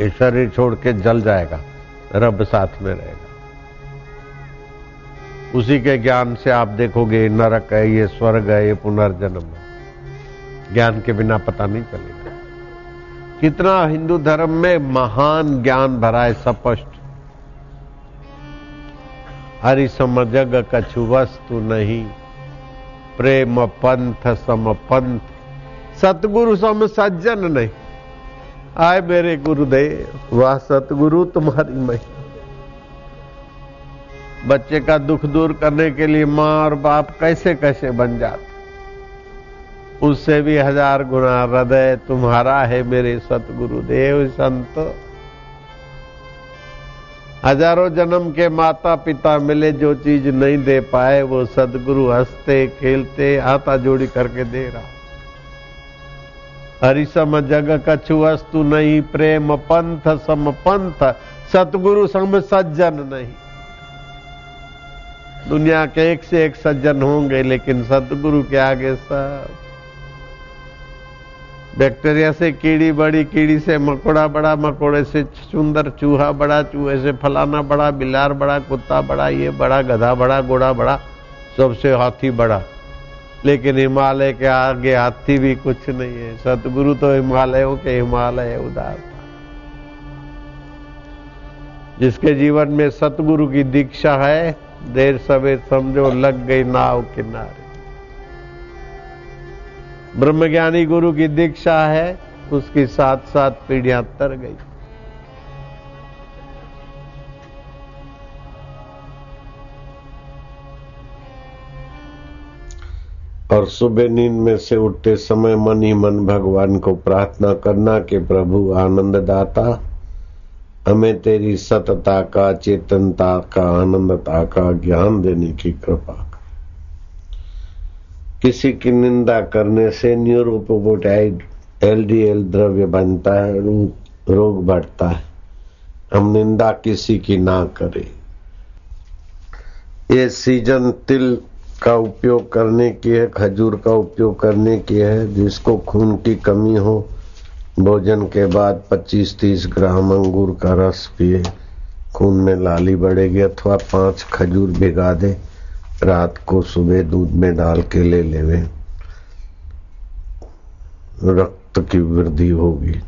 ये शरीर छोड़ के जल जाएगा, रब साथ में रहेगा। उसी के ज्ञान से आप देखोगे नरक है, ये स्वर्ग है, ये पुनर्जन्म है। ज्ञान के बिना पता नहीं चलेगा। कितना हिंदू धर्म में महान ज्ञान भरा है, स्पष्ट। हरि सम जग कछु वस्तु नहीं। प्रेम पंथ सम पंथ सतगुरु सम सज्जन नहीं। आए मेरे गुरुदेव, वाह सतगुरु तुम्हारी महिमा। बच्चे का दुख दूर करने के लिए माँ और बाप कैसे कैसे बन जाते? उससे भी हज़ार गुना हृदय तुम्हारा है मेरे सतगुरुदेव संत। हज़ारों जन्म के माता पिता मिले जो चीज़ नहीं दे पाए, वो सदगुरु हँसते, खेलते, हाथा जोड़ी करके दे रहा। हरिसम जग कछु वस्तु नहीं, प्रेम पंथ सम पंथ, सतगुरु सम सज्जन नहीं। दुनिया के एक से एक सज्जन होंगे, लेकिन सतगुरु के आगे सब। बैक्टीरिया से कीड़ी बड़ी, कीड़ी से मकोड़ा बड़ा, मकोड़े से सुंदर चूहा बड़ा, चूहे से फलाना बड़ा, बिलार बड़ा, कुत्ता बड़ा, ये बड़ा, गधा बड़ा, घोड़ा बड़ा, सबसे हाथी बड़ा। लेकिन हिमालय के आगे हाथी भी कुछ नहीं है। सतगुरु तो हिमालयों के हिमालय उदार जिसके जीवन में सतगुरु की दीक्षा है, देर सवेर समझो लग गई नाव किनारे। ब्रह्मज्ञानी गुरु की दीक्षा है, उसकी साथ साथ पीढ़ियाँ तर गई। और सुबह नींद में से उठते समय मन ही मन भगवान को प्रार्थना करना कि प्रभु आनंददाता हमें तेरी सतता का, चेतनता का, आनंदता का ज्ञान देने की कृपा। किसी की निंदा करने से न्यूरोपोटाइड एलडीएल द्रव्य बनता है, रोग बढ़ता है। हम निंदा किसी की ना करें। ये सीज़न तिल का उपयोग करने की है, खजूर का उपयोग करने की है, जिसको खून की कमी हो, भोजन के बाद 25-30 ग्राम अंगूर का रस पिए, खून में लाली बढ़ेगी अथवा पाँच खजूर भिगा दे। रात को सुबह दूध में डाल के ले लेवे। रक्त की वृद्धि होगी।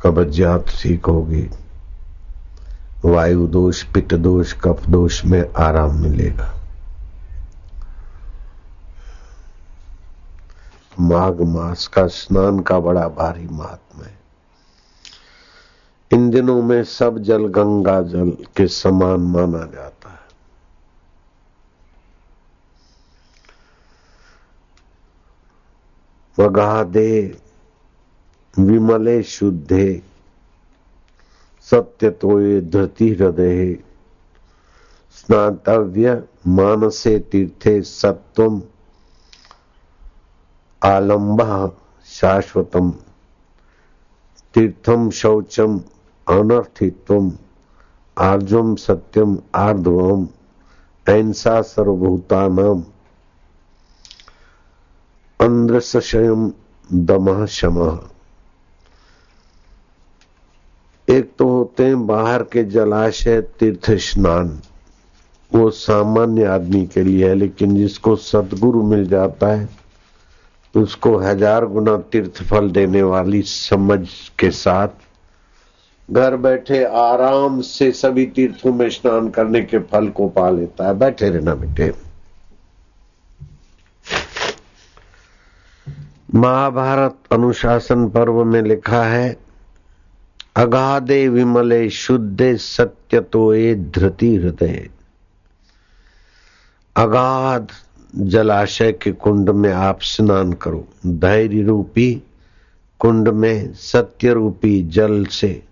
कब्जियात ठीक होगी। वायु दोष, पित्त दोष, कफ दोष में आराम मिलेगा। माघ मास का स्नान का बड़ा भारी महात्मा है। इन दिनों में सब जल गंगा जल के समान माना जाता वगादे, विमले शुद्धे सत्य तो ये धृति हृदय। स्नातव्य मानसे तीर्थे सत्वम आलंब शाश्वतम। तीर्थम शौचम अनर्थित्व आर्जम सत्यम आर्धवम ऐसा सर्वभूतानाम। अंध्रसयम दम शम। एक तो होते हैं बाहर के जलाशय तीर्थ स्नान। वो सामान्य आदमी के लिए है, लेकिन जिसको सदगुरु मिल जाता है तो उसको हज़ार गुना तीर्थ फल देने वाली समझ के साथ घर बैठे आराम से सभी तीर्थों में स्नान करने के फल को पा लेता है। बैठे रहना बेटे। महाभारत अनुशासन पर्व में लिखा है, अगाधे विमले, शुद्धे सत्य तो ये धृति हृदय। अगाध जलाशय के कुंड में आप स्नान करो। धैर्य रूपी कुंड में, सत्य रूपी जल से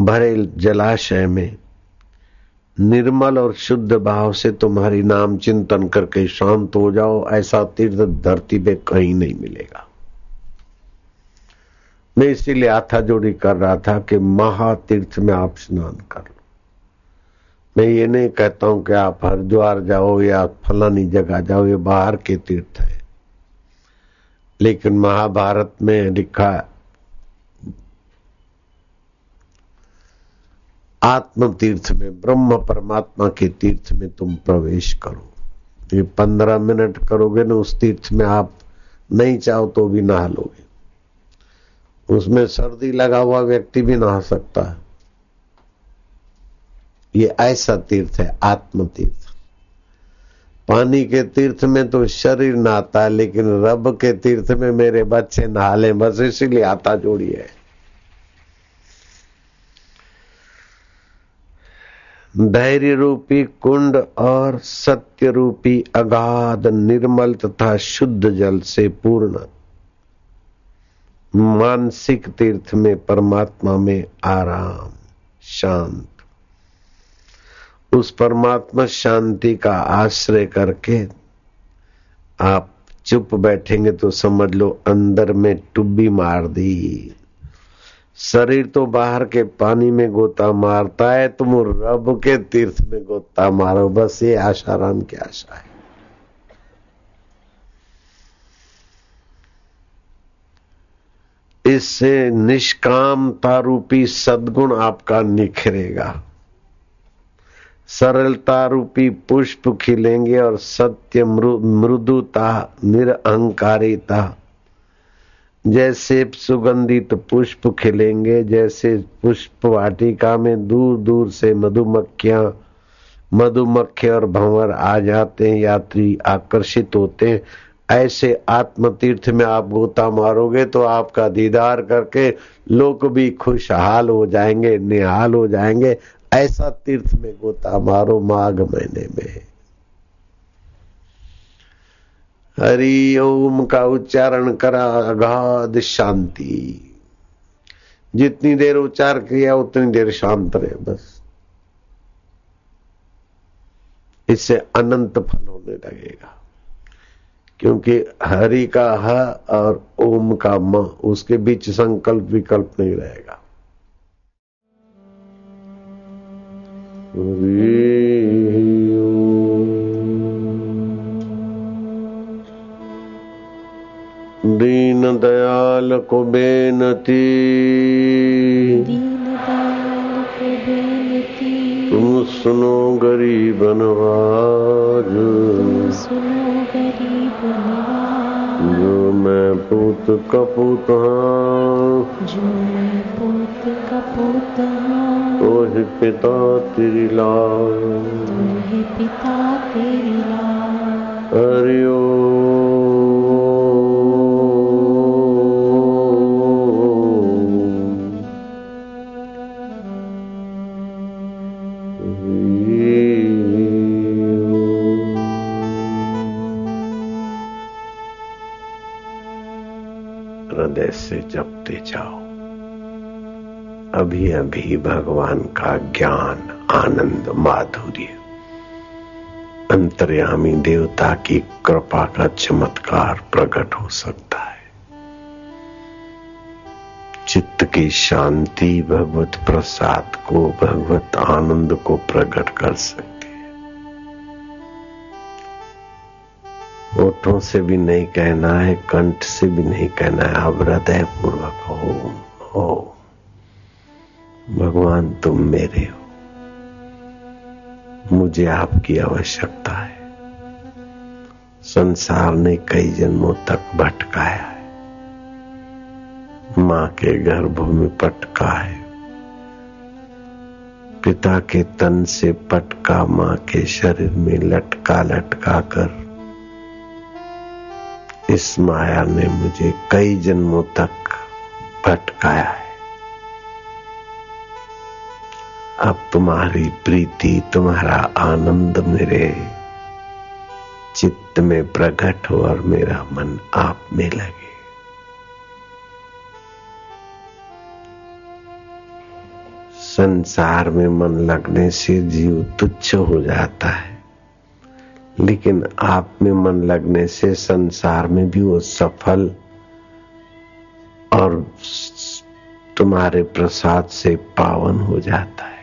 भरे जलाशय में निर्मल और शुद्ध भाव से तुम्हारी नाम चिंतन करके शांत हो जाओ, ऐसा तीर्थ धरती पे कहीं नहीं मिलेगा। मैं इसीलिए आथा जोड़ी कर रहा था कि महातीर्थ में आप स्नान कर लो। मैं ये नहीं कहता हूँ कि आप हरिद्वार जाओ या फलानी जगह जाओ, ये बाहर के तीर्थ है। लेकिन महाभारत में लिखा आत्म तीर्थ में, ब्रह्म परमात्मा के तीर्थ में तुम प्रवेश करो। ये पंद्रह मिनट करोगे ना उस तीर्थ में आप नहीं चाहो तो भी नहा लोगे। उसमें सर्दी लगा हुआ व्यक्ति भी नहा सकता है। ये ऐसा तीर्थ है आत्म तीर्थ पानी के तीर्थ में तो शरीर नहाता है, लेकिन रब के तीर्थ में मेरे बच्चे नहा ले, बस इसीलिए आता जोड़ी है। धैर्य रूपी कुंड और सत्य रूपी अगाध निर्मल तथा शुद्ध जल से पूर्ण। मानसिक तीर्थ में परमात्मा में आराम, शांत। उस परमात्मा शांति का आश्रय करके आप चुप बैठेंगे तो समझ लो अंदर में टुब्बी मार दी। शरीर तो बाहर के पानी में गोता मारता है, तुम रब के तीर्थ में गोता मारो। बस ये आशाराम की आशा है। इससे निष्कामता रूपी सदगुण आपका निखरेगा। सरलता रूपी पुष्प खिलेंगे और सत्य मृदुता निरअहकारिता जैसे सुगंधित पुष्प खिलेंगे, जैसे पुष्प वाटिका में दूर दूर से मधुमक्खियाँ, मधुमक्खी और भंवर आ जाते हैं, यात्री आकर्षित होते हैं। ऐसे आत्म तीर्थ में आप गोता मारोगे तो आपका दीदार करके लोग भी खुशहाल हो जाएँगे, निहाल हो जाएँगे। ऐसा तीर्थ में गोता मारो माघ महीने में। हरि ओम का उच्चारण करा अगाध शांति। जितनी देर उच्चार किया, उतनी देर शांत रहे, बस। इससे अनंत फल होने लगेगा। क्योंकि हरि का ह और ओम का म, उसके बीच संकल्प विकल्प नहीं रहेगा। दीन दयाल को बेनती। तुम सुनो गरीब नवाज़। सुनो गरीब जो मैं पूत कपूत हाँ। जो मैं पुत कपूत तो ही पिता तेरी लाल तुम्हें पिता तेरी लाल हरिओ जपते जाओ। अभी अभी भगवान का ज्ञान, आनंद, माधुर्य, अंतर्यामी देवता की कृपा का चमत्कार प्रकट हो सकता है। चित्त की शांति भगवत प्रसाद को, भगवत आनंद को प्रकट कर सकती होठों से भी नहीं कहना है, कंठ से भी नहीं कहना है अब हृदय पूर्वक हो। ओम भगवान, तुम मेरे हो। मुझे आपकी आवश्यकता है। संसार ने कई जन्मों तक भटकाया है। माँ के गर्भ में पटका है। पिता के तन से पटका माँ के शरीर में लटका लटका कर इस माया ने मुझे कई जन्मों तक भटकाया है। अब तुम्हारी प्रीति, तुम्हारा आनंद मेरे चित्त में प्रकट हो और मेरा मन आप में लगे। संसार में मन लगने से जीव तुच्छ हो जाता है। लेकिन आप में मन लगने से संसार में भी वो सफल और तुम्हारे प्रसाद से पावन हो जाता है।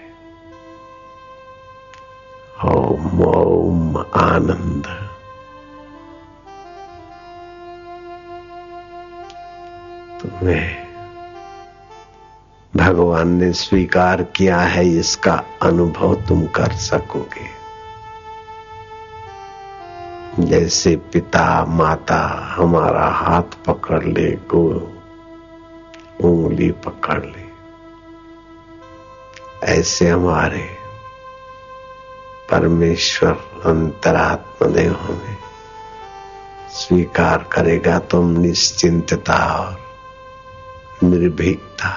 ओम ओम, आनंद। तुम्हें भगवान ने स्वीकार किया है, इसका अनुभव तुम कर सकोगे। जैसे पिता माता हमारा हाथ पकड़ ले को उंगली पकड़ ले। ऐसे हमारे परमेश्वर अंतरात्म देव हमें स्वीकार करेगा तुम निश्चिंतता और निर्भीकता,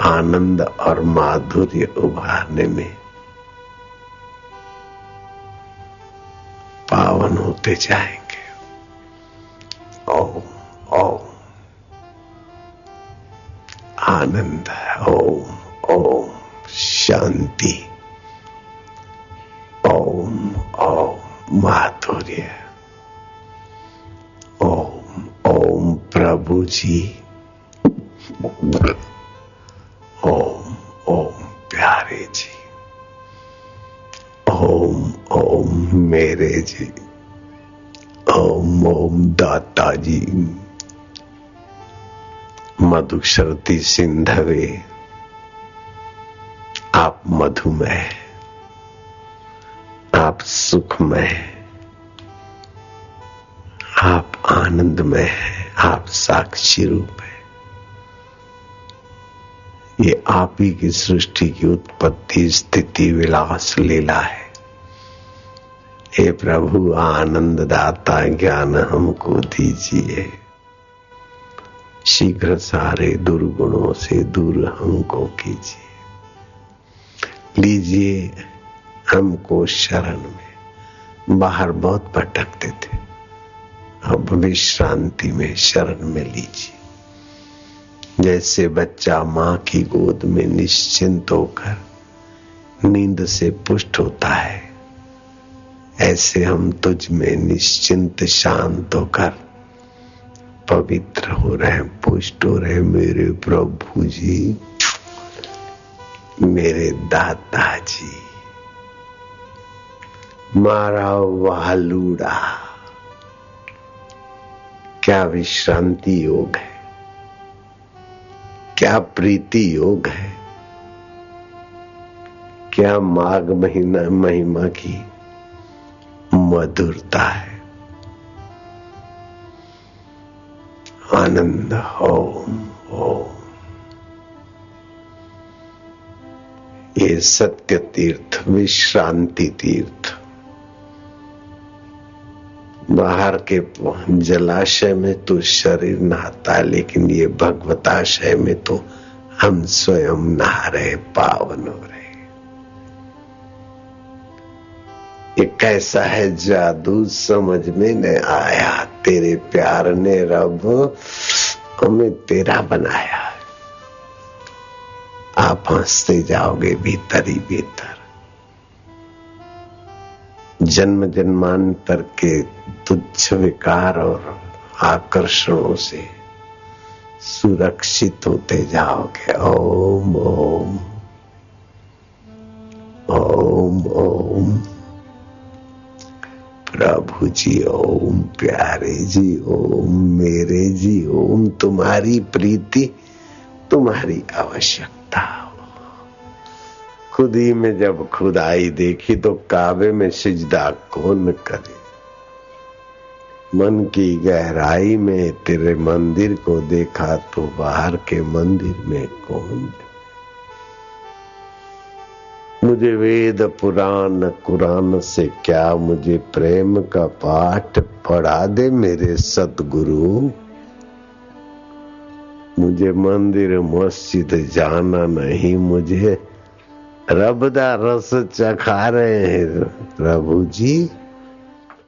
आनंद और माधुर्य उभारने में होते जाएँगे। ओम ओम। आनंद ओम ओम। शांति। ओम ओम। माधुर्य। ओम ओम प्रभु जी। ओम ओम प्यारे जी। ओम ओम मेरे जी। ओम ओम दाता जी। मधुशरती सिंधवे, आप मधुमय आप सुखमय, आप आनंदमय है आप साक्षी रूप है ये आप ही की सृष्टि की उत्पत्ति, स्थिति, विलास, लीला है। हे प्रभु आनंद दाता ज्ञान हमको दीजिए। शीघ्र सारे दुर्गुणों से दूर हमको कीजिए। लीजिए हमको शरण में। बाहर बहुत भटकते थे। अब विश्रांति में शरण में लीजिए। जैसे बच्चा माँ की गोद में निश्चिंत होकर नींद से पुष्ट होता है। ऐसे हम तुझ में निश्चिंत शांत होकर पवित्र हो रहे पुष्ट हो रहे मेरे प्रभु जी, मेरे दाता जी, मारा वालूड़ा क्या विश्रांति योग है? क्या प्रीति योग है? क्या माघ महीना, महिमा की मधुरता है। आनंद ओम ओम ये सत्य तीर्थ विश्रांति तीर्थ बाहर के जलाशय में तो शरीर नहाता है, लेकिन ये भगवताशय में तो हम स्वयं नहा रहे, पावन हो रहे। ये कैसा है जादू समझ में न आया। तेरे प्यार ने रब हमें तेरा बनाया। आप हँसते जाओगे भीतर ही भीतर। जन्म जन्मांतर के तुच्छ विकार और आकर्षणों से सुरक्षित होते जाओगे। ओम ओम। ओम ओम। प्रभु जी, ओम प्यारे जी, ओम मेरे जी, ओम तुम्हारी प्रीति, तुम्हारी आवश्यकता। खुद ही में जब खुदाई देखी तो काबे में सिजदा कौन करे? मन की गहराई में तेरे मंदिर को देखा तो बाहर के मंदिर में कौन मुझे वेद पुराण, कुरान से क्या मुझे प्रेम का पाठ पढ़ा दे मेरे सतगुरु मुझे मंदिर, मस्जिद जाना नहीं, मुझे रब दा रस चखा रहे हैं। प्रभु जी